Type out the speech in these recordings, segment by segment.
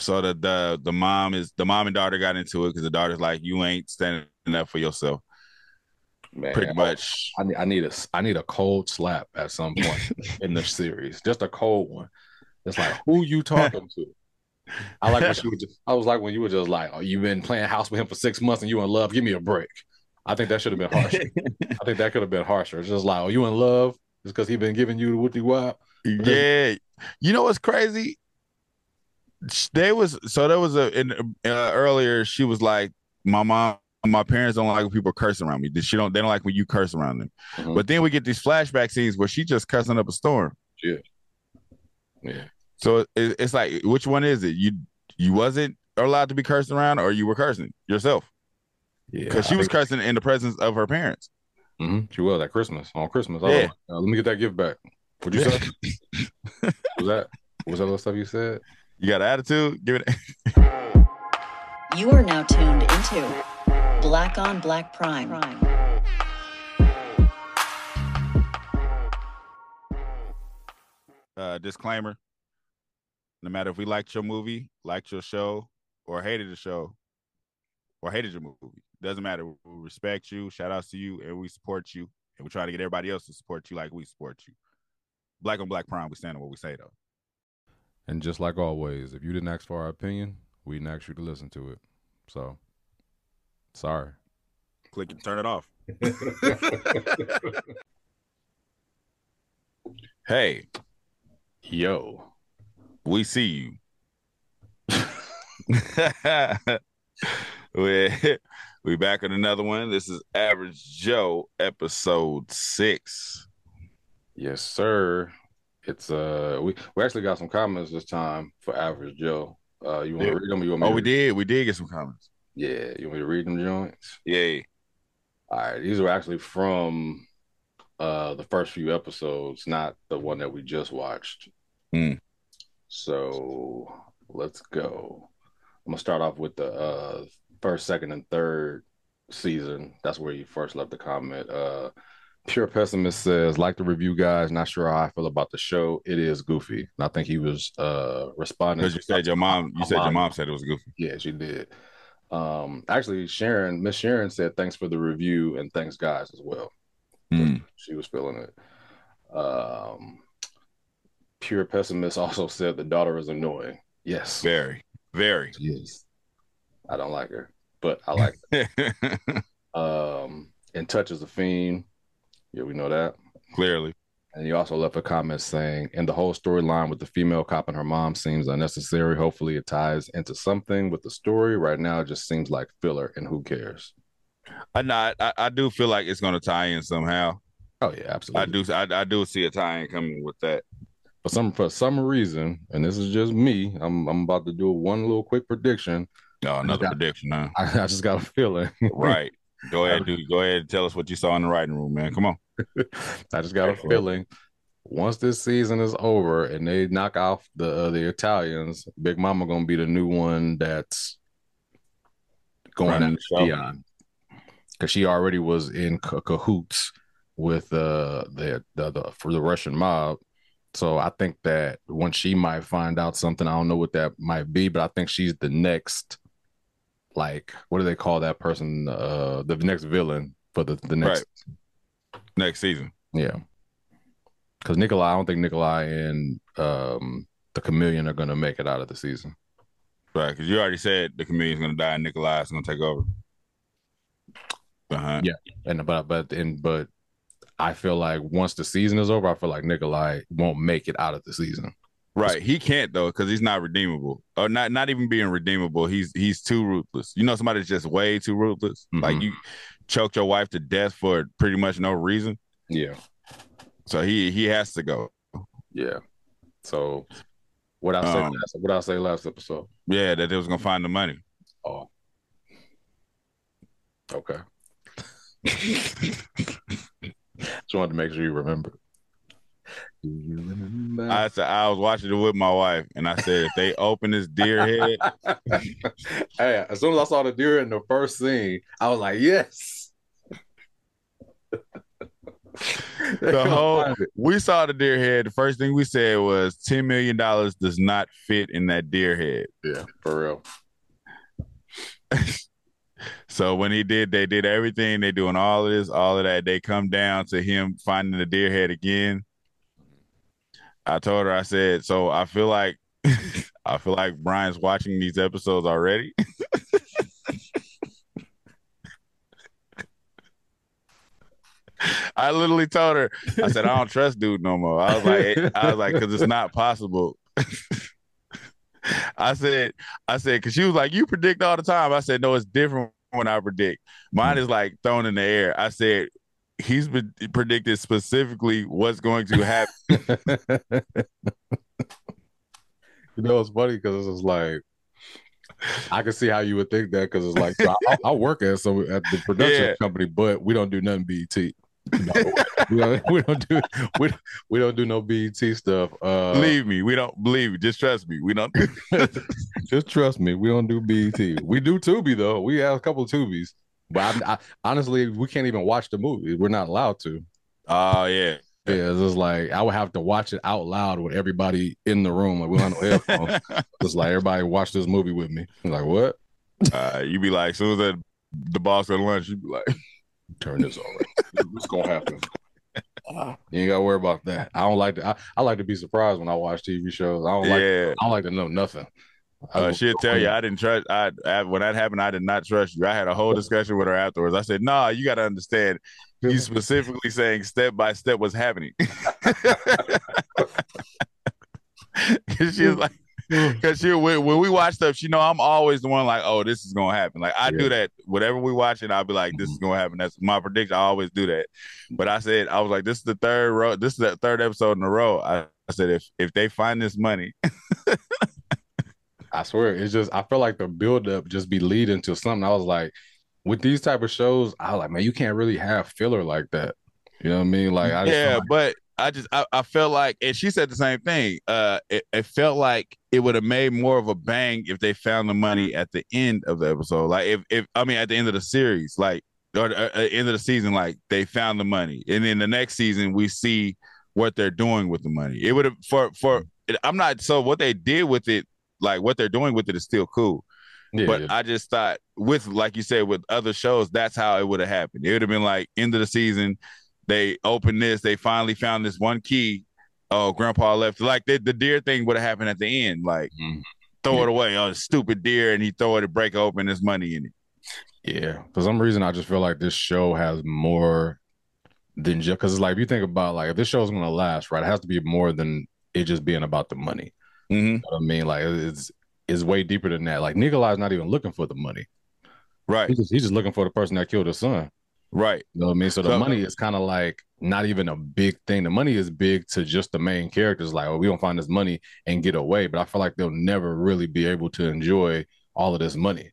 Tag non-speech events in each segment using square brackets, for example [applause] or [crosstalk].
So the the the mom is the mom and daughter got into it because the daughter's like, you ain't standing up for yourself. Man, Pretty oh, much. I need, I need a I need a cold slap at some [laughs] point in the series, just a cold one. It's like who you [laughs] talking to? I like when you were [laughs] just. I was like when you were just like, oh, you've been playing house with him for six months and you in love. Give me a break. I think that should have been harsher. I think that could have been harsher. It's just like, oh, you in love? Just because he been giving you the woody wop. Yeah, you know what's crazy? They was so there was a in uh, earlier. She was like, my mom, my parents don't like when people curse around me. She don't. They don't like when you curse around them. Mhm. But then we get these flashback scenes where she just cussing up a storm. Yeah. Yeah. So it, it's like, which one is it? You you wasn't allowed to be cursing around, or you were cursing yourself Yeah. because she was cursing in the presence of her parents. hmm She was at Christmas on Christmas. Yeah. Oh, uh, let me get that gift back. What'd you say? [laughs] was that was that little stuff you said? You got attitude? Give it. [laughs] You are now tuned into Black on Black Prime. uh, disclaimer: No matter if we liked your movie, liked your show, or hated the show, or hated your movie, doesn't matter. We respect you. Shout outs to you, and we support you. And we try to get everybody else to support you like we support you. Black on Black Prime, we stand on what we say though. And just like always, if you didn't ask for our opinion, we didn't ask you to listen to it. So, sorry. Click and turn it off. [laughs] hey, Yo, we see you. [laughs] we we back on another one. This is Average Joe, episode six. yes, sir. It's uh, we we actually got some comments this time for Average Joe. Uh, you want to Yeah. read them? You want me Oh, to we did. We did get some comments. Yeah, you want me to read them joints? Yay. All right, these are actually from uh the first few episodes, not the one that we just watched. Hmm. So let's go. I'm gonna start off with the uh first, second, and third season. That's where you first left the comment. Uh Pure Pessimist says, like the review guys, not sure how I feel about the show. It is goofy. And I think he was uh responding Because you said your mom, you said your mom. said it was goofy. yeah, she did. Um, actually, Sharon, Miss Sharon said thanks for the review and thanks guys as well. Hmm. She was feeling it. Um, Pure pessimist also said the daughter is annoying. Yes, Very, very. she is. I don't like her, but I like her. [laughs] Um, and touches a fiend. Yeah, we know that. Clearly. And he also left a comment saying, and the whole storyline with the female cop and her mom seems unnecessary. Hopefully, it ties into something with the story. Right now, it just seems like filler, and who cares? I not. I, I do feel like it's gonna tie in somehow. Oh yeah, absolutely. I do. I, I do see a tie in coming with that. For some for some reason, and this is just me, I'm I'm about to do one little quick prediction. Oh, another Yeah. prediction, huh? I, [laughs] I just got a feeling. Right. Go ahead, dude. Go ahead and tell us what you saw in the writing room, man. Come on. [laughs] I just got a feeling. Once this season is over and they knock off the uh, the Italians, Big Mama gonna be the new one that's going Running. Dion because she already was in ca- cahoots with uh, the, the the for the Russian mob. So I think that once she might find out something, I don't know what that might be, but I think she's the next, like, what do they call that person? Uh, the next villain for the the next Next season. yeah. Because Nikolai, I don't think Nikolai and um, the Chameleon are going to make it out of the season. Right. Because you already said the Chameleon's gonna die and Nikolai is gonna take over. Uh-huh. Yeah. And but but and but I feel like once the season is over, I feel like Nikolai won't make it out of the season. Right. He can't though, because he's not redeemable. Or not not even being redeemable. He's he's too ruthless. You know, somebody's just way too ruthless. Like Mhm. you choked your wife to death for pretty much no reason. Yeah. So he he has to go. Yeah. So what I said Um, last, what I say last episode. Yeah, that they was gonna find the money. Oh. Okay. [laughs] [laughs] Just wanted to make sure you remember. Do you remember? I said I was watching it with my wife, and I said if they [laughs] open this deer head, [laughs] hey, as soon as I saw the deer in the first scene, I was like, yes. [laughs] the whole we saw the deer head. The first thing we said was ten million dollars does not fit in that deer head. Yeah, for real. so when he did, they did everything. They doing all of this, all of that. They come down to him finding the deer head again. I told her, I said, so I feel like [laughs] I feel like Brian's watching these episodes already. [laughs] I literally told her, I said, I don't [laughs] trust dude no more. I was like, I was like, because it's not possible. I said, I said, because she was like, you predict all the time. I said, no, it's different when I predict. Mine hmm. is like thrown in the air. I said, he's predicted specifically what's going to happen. [laughs] you know, it's funny because it's like I can see how you would think that because it's like I, I, work at so at the production yeah. company, but we don't do nothing BET. No, we, don't, we don't do we, we don't do no BET stuff. Uh, believe me, we don't believe me. Just trust me. We don't. [laughs] just trust me. We don't do BET. We do Tubi though. We have a couple of Tubis, but I, I, honestly, we can't even watch the movie. We're not allowed to. Oh uh, yeah. Yeah, it's just like I would have to watch it out loud with everybody in the room. Like we don't have headphones. it's [laughs] like everybody watch this movie with me. I'm like, what? Uh, you be like, as soon as the, the boss at lunch, you be like, turn this over. What's gonna happen? You ain't gotta worry about that. I don't like to. I, I, like to be surprised when I watch TV shows. I don't like. Yeah. I don't like to know nothing. Uh, she'll tell you I didn't trust. I, I, when that happened, I did not trust you. I had a whole discussion with her afterwards. I said, "Nah, you got to understand. He's [laughs] specifically saying step by step what's happening." [laughs] she was like, [laughs] because she when, when, we watch stuff, she know I'm always the one like, oh, this is gonna happen. Like I yeah. do that. Whatever we watch it, I'll be like, this is gonna happen. That's my prediction. I always do that. But I said, I was like, this is the third row. This is the third episode in a row. I, I said, if if they find this money. I swear, it's just I feel like the buildup just be leading to something. I was like, with these type of shows, I was like, man, you can't really have filler like that. You know what I mean? Like, I yeah, like- but I just I, I, felt like, and she said the same thing. Uh, it, it felt like it would have made more of a bang if they found the money at the end of the episode. Like if if I mean at the end of the series, like or uh, uh end of the season, like they found the money, and then the next season we see what they're doing with the money. It would have for for I'm not so what they did with it, like what they're doing with it is still cool. Yeah, but yeah. I just thought with like you said with other shows, that's how it would have happened. It would have been like end of the season they opened this. They finally found this one key. Oh, Grandpa left. Like the, the deer thing would have happened at the end. Like mm-hmm. throw yeah. it away. Oh, stupid deer, and he throw it to break open. There's money in it. Yeah, for some reason, I just feel like this show has more than just because it's like if you think about like if this show is going to last, right? It has to be more than it just being about the money. Mm-hmm. You know I mean, like it's it's way deeper than that. Like Nikolai's not even looking for the money, right? He's just, he's just looking for the person that killed his son. Right. You know what I mean? So the so, money is kind of like not even a big thing. The money is big to just the main characters. Like, oh, we don't find this money and get away. But I feel like they'll never really be able to enjoy all of this money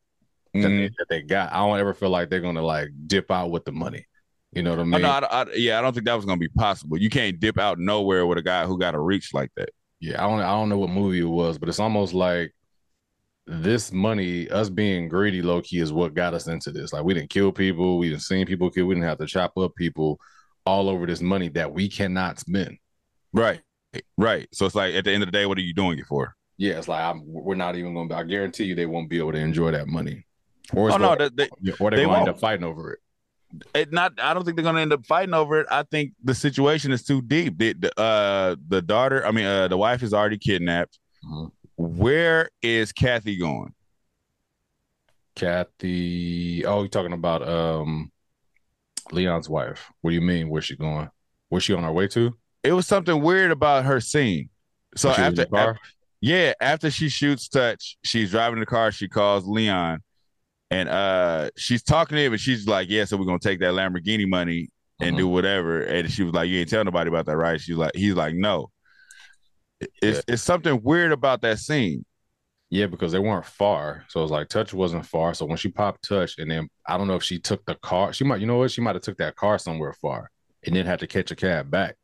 mm-hmm. that, they, mm-hmm. that, they, got. I don't ever feel like they're gonna like dip out with the money. You know what I mean? Oh, no, I, I, yeah, I don't think that was gonna be possible. You can't dip out nowhere with a guy who got a reach like that. Yeah, I don't. I don't know what movie it was, but it's almost like this money, us being greedy, low key, is what got us into this. Like we didn't kill people, we didn't see people kill, we didn't have to chop up people all over this money that we cannot spend. Right, right. So it's like at the end of the day, what are you doing it for? Yeah, it's like I'm, we're not even going to. I guarantee you, they won't be able to enjoy that money. Or oh no, they, they, or they're they going to end up fighting over it. It not. I don't think they're going to end up fighting over it. I think the situation is too deep. The, the uh the daughter, I mean, uh, the wife is already kidnapped. Mm-hmm. Where is Kathy going? Kathy. Oh, you're talking about um Leon's wife. What do you mean? Where's she going? Where's she on her way to? It was something weird about her scene. So after, after, yeah, after she shoots touch, she's driving the car. She calls Leon, and uh, she's talking to him, and she's like, "Yeah, so we're gonna take that Lamborghini money and uh-huh. do whatever." And she was like, "You ain't tell nobody about that, right?" She's like, "He's like, no." It's yeah. it's something weird about that scene. Yeah, because they weren't far. So it was like touch wasn't far. So when she popped touch, and then I don't know if she took the car. She might, you know what? She might have took that car somewhere far, and then had to catch a cab back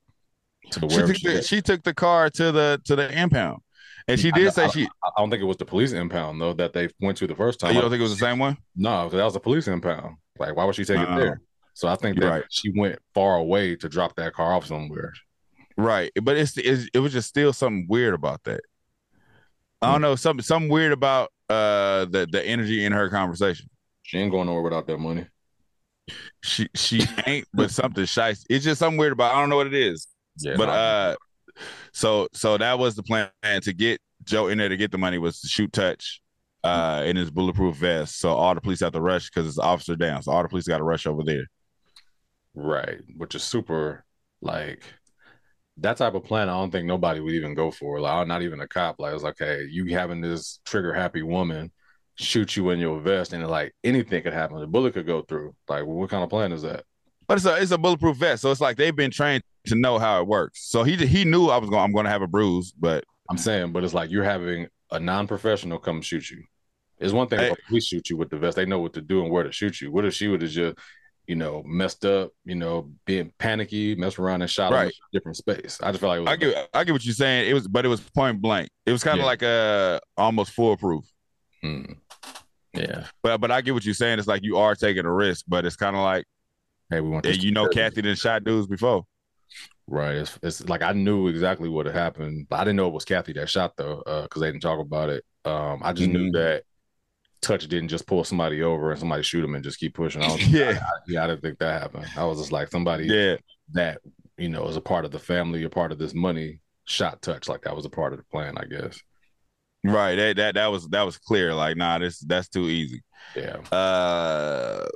to the where she, took the, she took the car to the to the impound. And she did I, say I, she. I don't think it was the police impound though that they went to the first time. Oh, you don't think it was the same one? No, because that was a police impound. Like, why would she take uh-uh. it there? So I think that Right. she went far away to drop that car off somewhere. Right, but it's, it's it was just still something weird about that. I don't know something something weird about uh the the energy in her conversation. She ain't going nowhere without that money. She she ain't, but something [laughs] shy. It's just something weird about. I don't know what it is. Yeah, but nah, uh, so so that was the plan to get Joe in there to get the money was to shoot touch, uh, in his bulletproof vest. So all the police have to rush because it's officer down. So all the police got to rush over there. right, which is super like that type of plan. I don't think nobody would even go for. Like, not even a cop. Like, it's like, hey, you having this trigger happy woman shoot you in your vest, and like anything could happen. The bullet could go through. Like, what kind of plan is that? But it's a it's a bulletproof vest, so it's like they've been trained to know how it works. So he he knew I was going I'm going to have a bruise, but I'm saying, but it's like you're having a non-professional come shoot you. It's one thing Hey. we shoot you with the vest; they know what to do and where to shoot you. What if she would have just, you know, messed up, you know, being panicky, messed around and shot Right. a different space? I just feel like it was I get I get what you're saying. It was but it was point blank. It was kind of Yeah. like a almost foolproof. Hmm. Yeah. But but I get what you're saying. It's like you are taking a risk, but it's kind of like Hey, we want yeah, you know Kathy didn't shot dudes before. Right. It's, it's like I knew exactly what had happened. But I didn't know it was Kathy that shot though, because they didn't talk about it. Um, I just knew Mhm. that Touch didn't just pull somebody over and somebody shoot him and just keep pushing. [laughs] I was, yeah, yeah, I didn't think that happened. I was just like somebody yeah, that you know is a part of the family, a part of this money shot Touch. Like that was a part of the plan, I guess. right. That that that was that was clear. Like nah, this that's too easy. Yeah. Uh,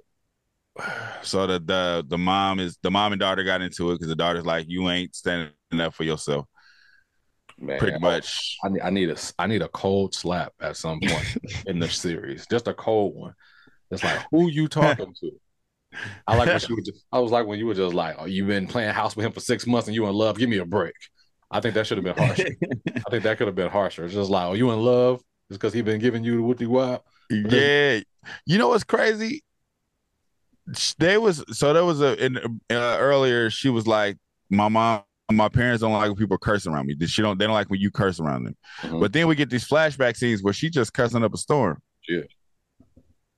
so the the the mom is the mom and daughter got into it because the daughter's like, you ain't standing up for yourself, Man, pretty oh, much. I need, I need a I need a cold slap at some point [laughs] in the series, just a cold one. It's like who you [laughs] talking to? I like when she was just. I was like when you were just like, oh, you've been playing house with him for six months and you in love. Give me a break. I think that should have been harsher. [laughs] I think that could have been harsher. It's just like, oh, you in love? Just because he been giving you the woody wop. Yeah, you know what's crazy? They was so there was a in uh, earlier. She was like, my mom, my parents don't like when people curse around me. She don't. They don't like when you curse around them. Mhm. But then we get these flashback scenes where she just cussing up a storm. Yeah.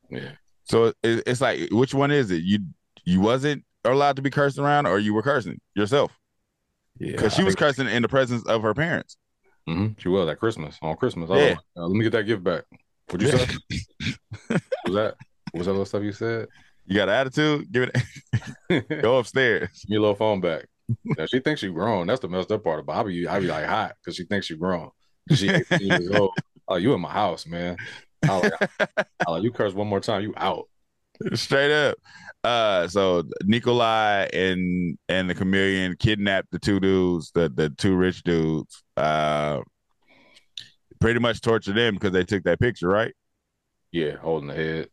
Yeah. So it, it's like, which one is it? You you wasn't allowed to be cursed around, or you were cursing yourself Yeah. because she was cursing in the presence of her parents. hmm She was at Christmas on Christmas. Yeah. like, uh, let me get that gift back. What'd you say? [laughs] was that was that little stuff you said? You got an attitude? Give it. [laughs] [laughs] Go upstairs. Give me a little phone back. Now, she thinks she grown. That's the messed up part. But I be I be like hot because she thinks she grown. She 18 years old. Oh, you in my house, man. I like, I like, you curse one more time, you out. Straight up. Uh, so Nikolai and and the chameleon kidnapped the two dudes, the the two rich dudes. Uh, pretty much tortured them because they took that picture, right? Yeah, holding the head.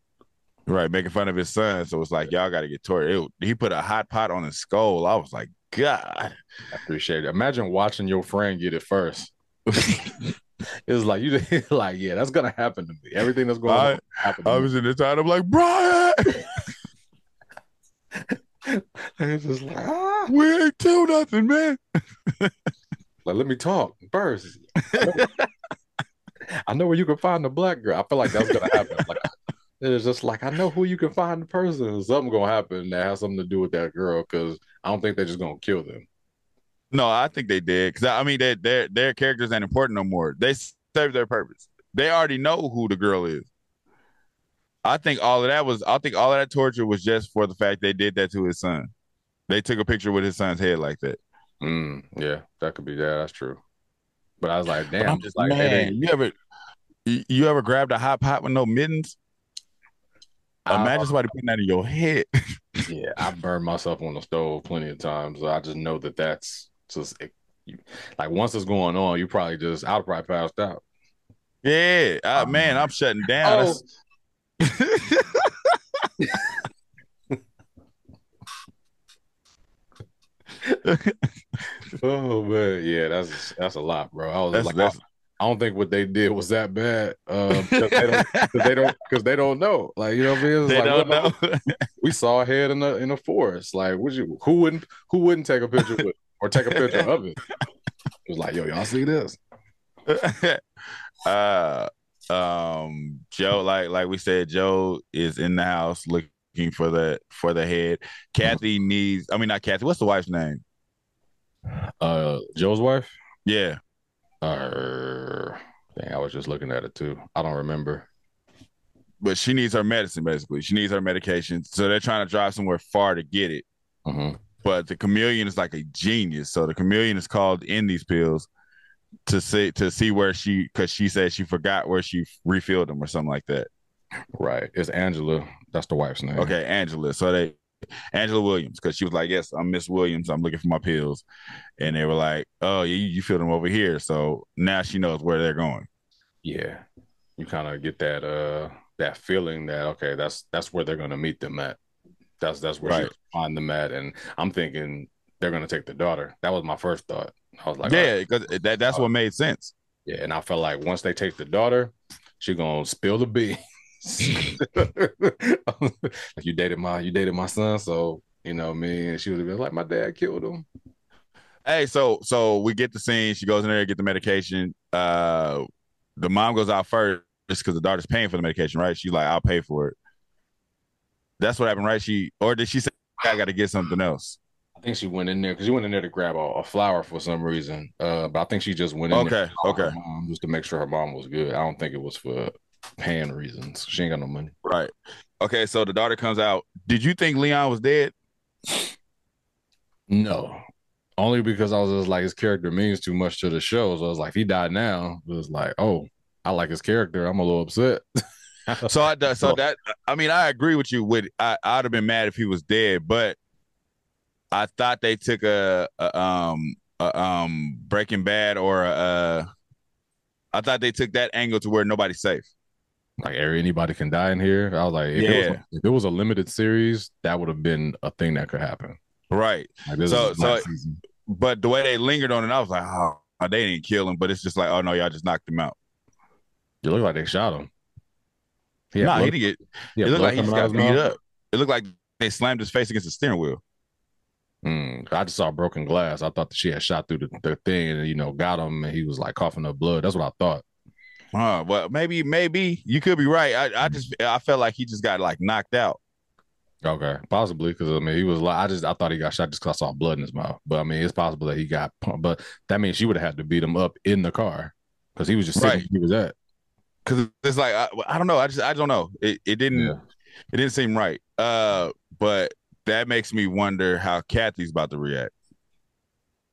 Right, making fun of his son. So it's like y'all got to get tortured. It- he put a hot pot on his skull. I was like, God. I appreciate it. Imagine watching your friend get it first. [laughs] it was like you [laughs] like, yeah, that's gonna happen to me. Everything that's going I- on happen to I me. was in the time. I'm like, Brian, [laughs] And it's just like, ah. we ain't do nothing, man. like, let me talk first. I know, I know where you can find the black girl. I feel like that's gonna happen. Like it's just like I know who you can find the person. Something gonna happen that has something to do with that girl because I don't think they're just gonna kill them. No, I think they did because I mean, they, their their characters ain't important no more. They serve their purpose. They already know who the girl is. I think all of that was. I think all of that torture was just for the fact they did that to his son. They took a picture with his son's head like that. Mm, yeah, that could be. Yeah, that's true. But I was like, damn, I'm just like man, ain't- you ever you you ever grabbed a hot pot with no mittens? I- Imagine somebody putting that in your head. [laughs] yeah, I burned myself on the stove plenty of times. So I just know that that's just it, you, like once it's going on, you probably just I'll probably passed out. yeah, uh, Um, man, I'm shutting down. That's- [laughs] Oh man, yeah, that's that's a lot, bro. I was That's- like, that's- I, don't think what they did was that bad. Um, because [laughs] they don't, cause they don't, they don't know. Like you know what I mean? It's they like, don't know. We saw a head in the in the forest. Like, would you? Who wouldn't? Who wouldn't take a picture with or take a picture of it? It was like, yo, y'all see this? [laughs] uh um Joe like like we said Joe is in the house looking looking for the for the head. Kathy needs. I mean, not Kathy. What's the wife's name? Uh, Joe's wife. Yeah. Uh, dang, I was just looking at it too. I don't remember. But she needs her medicine. Basically, she needs her medication. So they're trying to drive somewhere far to get it. Mhm. But the chameleon is like a genius. So the chameleon is called in these pills to see to see where she because she said she forgot where she refilled them or something like that. Right. It's Angela. That's the wife's name. Okay, Angela. So they Angela Williams, because she was like, Yes, I'm Miss Williams. I'm looking for my pills. And they were like, Oh, yeah, you, you filled them over here. So now she knows where they're going. Yeah. You kind of get that uh that feeling that okay, that's that's where they're gonna meet them at. That's that's where Right. she find them at. And I'm thinking they're gonna take the daughter. That was my first thought. I was like, yeah, oh, because that, that's what made sense. yeah. And I felt like once they take the daughter, she gonna spill the beans. Like you dated my you dated my son, so you know me, and she was like, my dad killed him. Hey, so so we get the scene. She goes in there to get the medication. Uh the mom goes out first because the daughter's paying for the medication, right? She's like, I'll pay for it. That's what happened, right? She or did she say I gotta get something else? I think she went in there because she went in there to grab a, a flower for some reason. Uh, but I think she just went in there Okay, to okay. mom just to make sure her mom was good. I don't think it was for paying reasons. She ain't got no money. Right. Okay, so the daughter comes out. Did you think Leon was dead? No, only because I was just like his character means too much to the show. So I was like, if he died now, it was like, oh, I like his character. I'm a little upset. [laughs] So I so that I mean I agree with you. With I I'd have been mad if he was dead, but I thought they took a, a um a, um Breaking Bad or a, uh I thought they took that angle to where nobody's safe. Like anybody can die in here. I was like, if, it, was Yeah. a, if it was a limited series, that would have been a thing that could happen. Right. Like So- so- season. But the way they lingered on it, I was like, oh, they didn't kill him. But it's just like, oh no, y'all just knocked him out. It looked like they shot him. Yeah, nah, he didn't get. yeah, it looked like he just got beat mouth. up. It looked like they slammed his face against the steering wheel. Mm, I just saw broken glass. I thought that she had shot through the, the thing and you know got him, and he was like coughing up blood. That's what I thought. Huh, well, maybe, maybe you could be right. I, I just, I felt like he just got like knocked out. Okay, possibly because I mean he was like I just I thought he got shot just because I saw blood in his mouth. But I mean it's possible that he got pumped. But that means she would have had to beat him up in the car because he was just sitting Right. where he was at. Cause it's like, I, I don't know. I just, I don't know. It, it didn't, Yeah. it didn't seem right. Uh, but that makes me wonder how Kathy's about to react.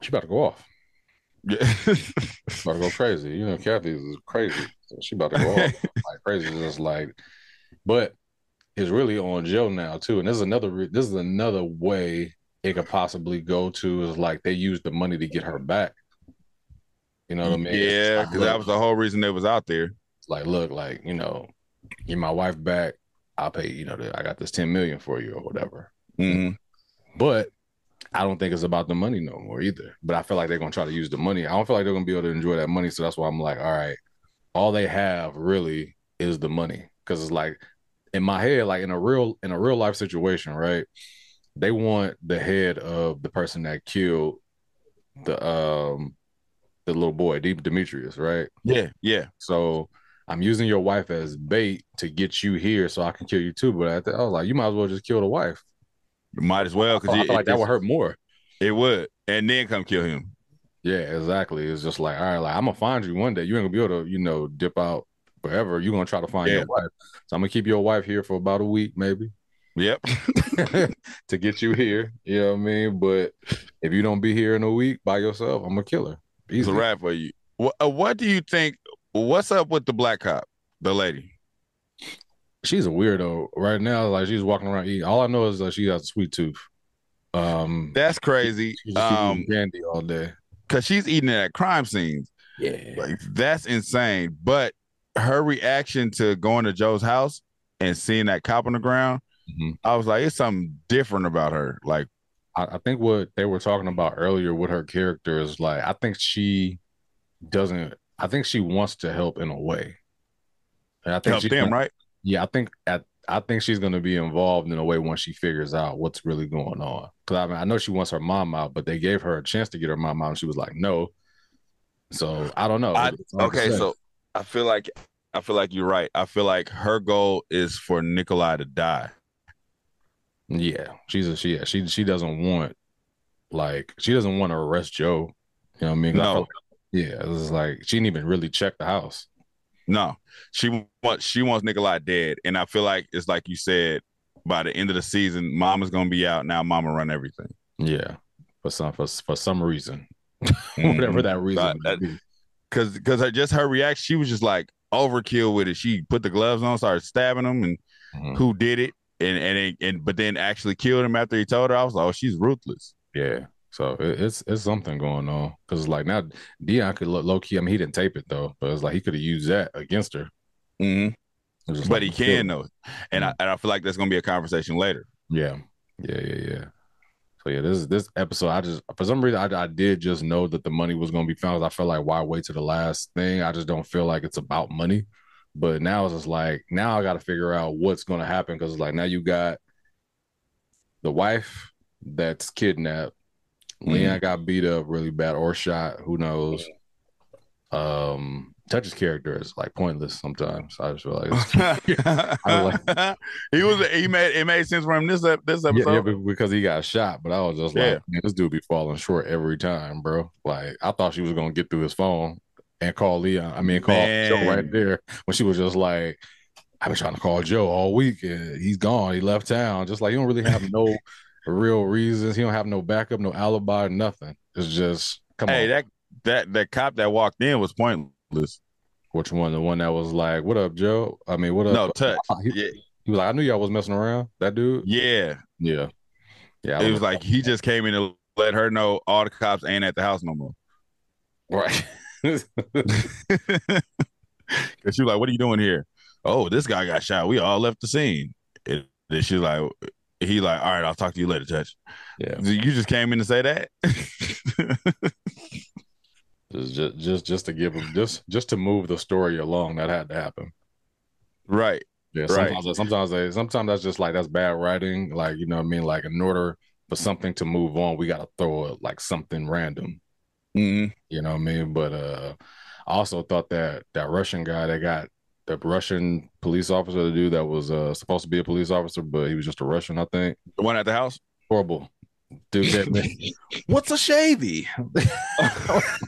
She about to go off. Yeah. About to go crazy. You know, Kathy is crazy. So she about to go off [laughs] like crazy. Just like, but it's really on Joe now too. And this is another. re- This is another way it could possibly go to is like they use the money to get her back. You know what I mean? Yeah, like, because that was the whole reason they was out there. like, look, like you know, get my wife back. I'll pay. You know, the, I got this ten million for you or whatever. Mhm. But I don't think it's about the money no more either. But I feel like they're gonna try to use the money. I don't feel like they're gonna be able to enjoy that money. So that's why I'm like, all right, all they have really is the money. Cause it's like in my head, like in a real in a real life situation, right? They want the head of the person that killed the um the little boy, Deep Demetrius, right? Yeah, yeah. So I'm using your wife as bait to get you here so I can kill you too. But I, th- I was like, you might as well just kill the wife. Might as well because feel, I feel like that would hurt more. It would, and then come kill him. Yeah, exactly. It's just like, all right, like I'm gonna find you one day. You ain't gonna be able to, you know, dip out forever. You're gonna try to find Yeah. your wife. So I'm gonna keep your wife here for about a week, maybe, [laughs] Yep. [laughs] to get you here. You know what I mean? But if you don't be here in a week by yourself, I'm gonna kill her. It's a Easy. wrap for you. What, uh, what do you think? What's up with the black cop, the lady? She's a weirdo right now. Like she's walking around eating. All I know is that she has a sweet tooth. Um, That's crazy. she just Um, candy all day. because she's eating it at crime scenes. Yeah. Like that's insane. But her reaction to going to Joe's house and seeing that cop on the ground, Mhm. I was like, it's something different about her. Like, I, I think what they were talking about earlier with her character is like I think she doesn't I think she wants to help in a way. And I think help she's them, right? Yeah, I think at I think she's gonna be involved in a way once she figures out what's really going on. Cause I mean I know she wants her mom out, but they gave her a chance to get her mom out and she was like, no. So I don't know. I- to Okay, so I feel like I feel like you're right. I feel like her goal is for Nikolai to die. Yeah, she's a she. Yeah, she she doesn't want like she doesn't want to arrest Joe. You know what I mean? 'Cause I No. felt- yeah, it's like she didn't even really check the house. No, she wants she wants Nikolai dead, and I feel like it's like you said. By the end of the season, Mama's gonna be out now. Mama run everything. Yeah, for some for for some reason, [laughs] whatever that reason. Because because her, just her reaction, she was just like overkill with it. She put the gloves on, started stabbing him, and Mhm. who did it, and and and but then actually killed him after he told her. I was like, oh, she's ruthless. Yeah. So it, it's it's something going on because like now Dion could look low key. I mean, he didn't tape it though, but it's like he could have used that against her. Mm-hmm. It was just But like, he can though, and I and I feel like that's gonna be a conversation later. Yeah, yeah, yeah, yeah. So yeah, this this episode, I just for some reason I, I did just know that the money was going to be found. I felt like why wait to the last thing? I just don't feel like it's about money. But now it's just like now I got to figure out what's going to happen because like now you got the wife that's kidnapped. Leon got beat up really bad or shot. Who knows? Um, Touch's character is like pointless sometimes. I just feel like [laughs] [laughs] I [laughs] he was he made it made sense for him this this Yeah, episode. yeah, be- because he got shot. But I was just Yeah. like, man, this dude be falling short every time, bro. Like I thought she was gonna get through his phone and call Leon. I mean, call Joe right there when she was just like, I've been trying to call Joe all week, and he's gone. He left town. Just like you don't really have no real reasons. He don't have no backup, no alibi, nothing. It's just come hey, on. that that that cop that walked in was pointless. Which one? The one that was like, "What up, Joe?" I mean, what up? No touch. He, Yeah, he was like, "I knew y'all was messing around." That dude. yeah. Yeah. Yeah. I It was like he just came in to let her know all the cops ain't at the house no more. right. [laughs] [laughs] Cause she was like, "What are you doing here?" Oh, this guy got shot. We all left the scene. And then she's like, "He like, all right, I'll talk to you later, Touch." yeah. You just came in to say that. [laughs] Just, just, just, just to give him, just, just to move the story along. That had to happen. right. Yeah. Right. Sometimes, sometimes, they, sometimes that's just like that's bad writing. Like you know, what I mean, like in order for something to move on, we got to throw it like something random. hmm You know what I mean? But uh, I also thought that that Russian guy that got the Russian police officer, the dude that was uh supposed to be a police officer, but he was just a Russian. I think The one at the house. horrible dude. That [laughs] What's a shavy? [laughs]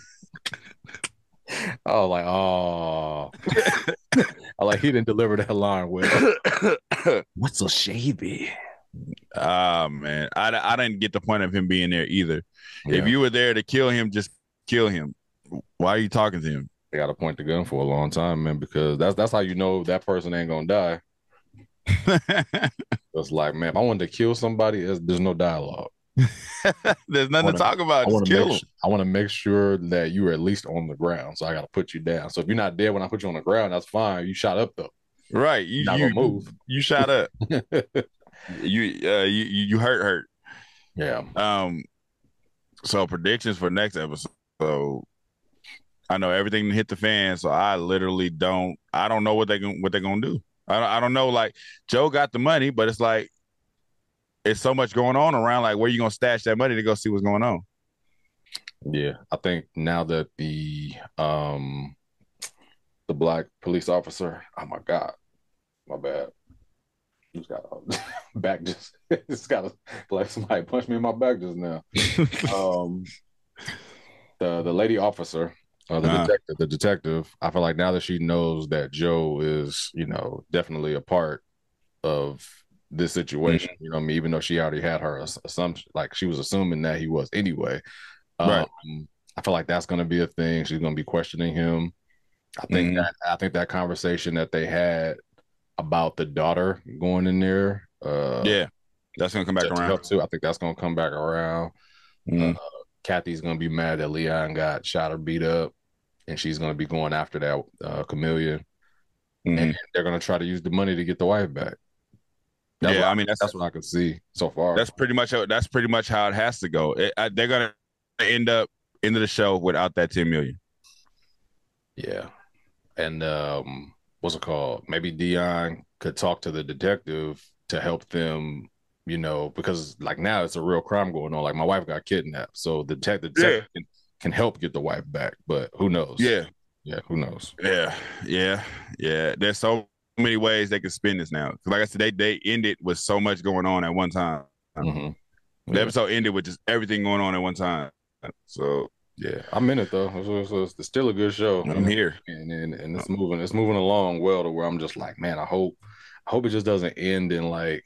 Oh, like oh, [laughs] I like he didn't deliver that line well. [coughs] What's a shavy? Ah man, I, I didn't get the point of him being there either. Yeah, If you were there to kill him, just kill him. Why are you talking to him? They got to point the gun for a long time, man, because that's that's how you know that person ain't gonna die. [laughs] It's like, man, if I wanted to kill somebody, there's, there's no dialogue. [laughs] There's nothing wanna- to talk about. I want to kill make him. su- I want to make sure that you are at least on the ground. So I got to put you down. So if you're not dead when I put you on the ground, that's fine. You shot up though. Right. You Not you, move. you shot up. [laughs] you uh you you you hurt hurt. yeah, Um so predictions for next episode. So I know everything hit the fan, so I literally don't I don't know what they what they're gonna do. I don't I don't know. Like Joe got the money, but it's like it's so much going on around. Like where you gonna stash that money to go see what's going on? yeah. I think now that the um the black police officer, oh my god, my bad. Just got a [laughs] back just [laughs] just got a like somebody punched me in my back just now. [laughs] um the the lady officer uh, the Uh-huh. detective the detective i feel like now that she knows that joe is you know definitely a part of this situation you know what i mean even though she already had her ass- assumption like she was assuming that he was anyway um, Right. i feel like that's going to be a thing she's going to be questioning him i think Mhm. that i think that conversation that they had about the daughter going in there uh yeah. That's gonna come back to- to around. too. I think that's gonna come back around. Mhm. Kathy's gonna be mad that Leon got shot or beat up, and she's gonna be going after that uh, chameleon, Mhm. and they're gonna try to use the money to get the wife back. That's Yeah, I mean that's that's what I can see so far. that's pretty much how, that's pretty much how it has to go. It, I, they're gonna end up into the show without that ten million. yeah, and um, what's it called? Maybe Dion could talk to the detective to help them. You know, because like now it's a real crime going on. Like my wife got kidnapped, so the tech the detective can, can help get the wife back. But who knows? Yeah, yeah, who knows? yeah, yeah, yeah. There's so many ways they can spin this now. Like I said, they they ended with so much going on at one time. Mhm. The Yeah. episode ended with just everything going on at one time. So Yeah, I'm in it though. It's, it's- it's still a good show. I'm here. and and, and it's moving it's moving along well to where I'm just like, man, I hope I hope it just doesn't end in like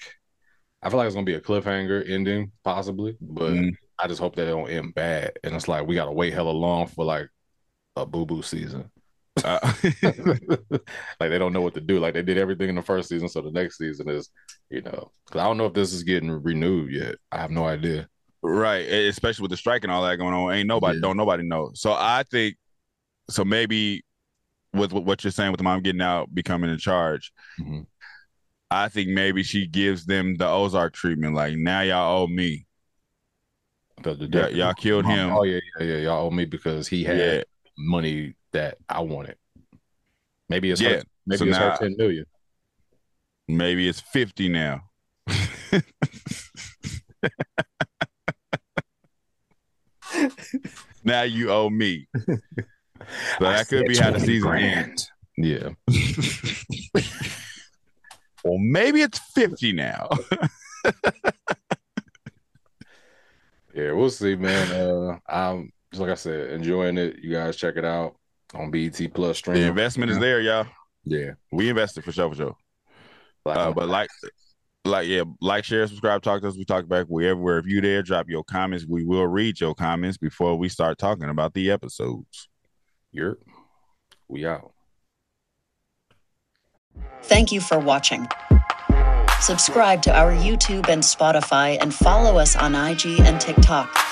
I feel like it's gonna be a cliffhanger ending, possibly, but Mhm. I just hope that it don't end bad. And it's like we gotta wait hella long for like a boo boo season. [laughs] Uh, [laughs] like they don't know what to do. Like they did everything in the first season, so the next season is, you know, because I don't know if this is getting renewed yet. I have no idea. right, especially with the strike and all that going on, ain't nobody Yeah. don't nobody know. So I think so maybe with what you're saying with the mom getting out, becoming in charge. Mhm. I think maybe she gives them the Ozark treatment. Like now y'all owe me. The, the y'all killed oh, him. Oh yeah, yeah, yeah. Y'all owe me because he had Yeah, money that I wanted. Maybe it's Yeah. her, maybe So it's now- her ten million. maybe it's fifty now. [laughs] now you owe me. [laughs] So that could be how the season ends. Yeah, [laughs] Well, maybe it's 50 now. [laughs] yeah. We'll see, man. Uh, I'm just like I said, enjoying it. You guys check it out on BET Plus stream. the investment is there, y'all. Yeah, We invested for sure, for sure. Uh, but like, like, yeah, like, share, subscribe, talk to us. We talk back wherever, If you there. Drop your comments. We will read your comments before we start talking about the episodes. You're, we out. Thank you for watching. Subscribe to our YouTube and Spotify and follow us on IG and TikTok.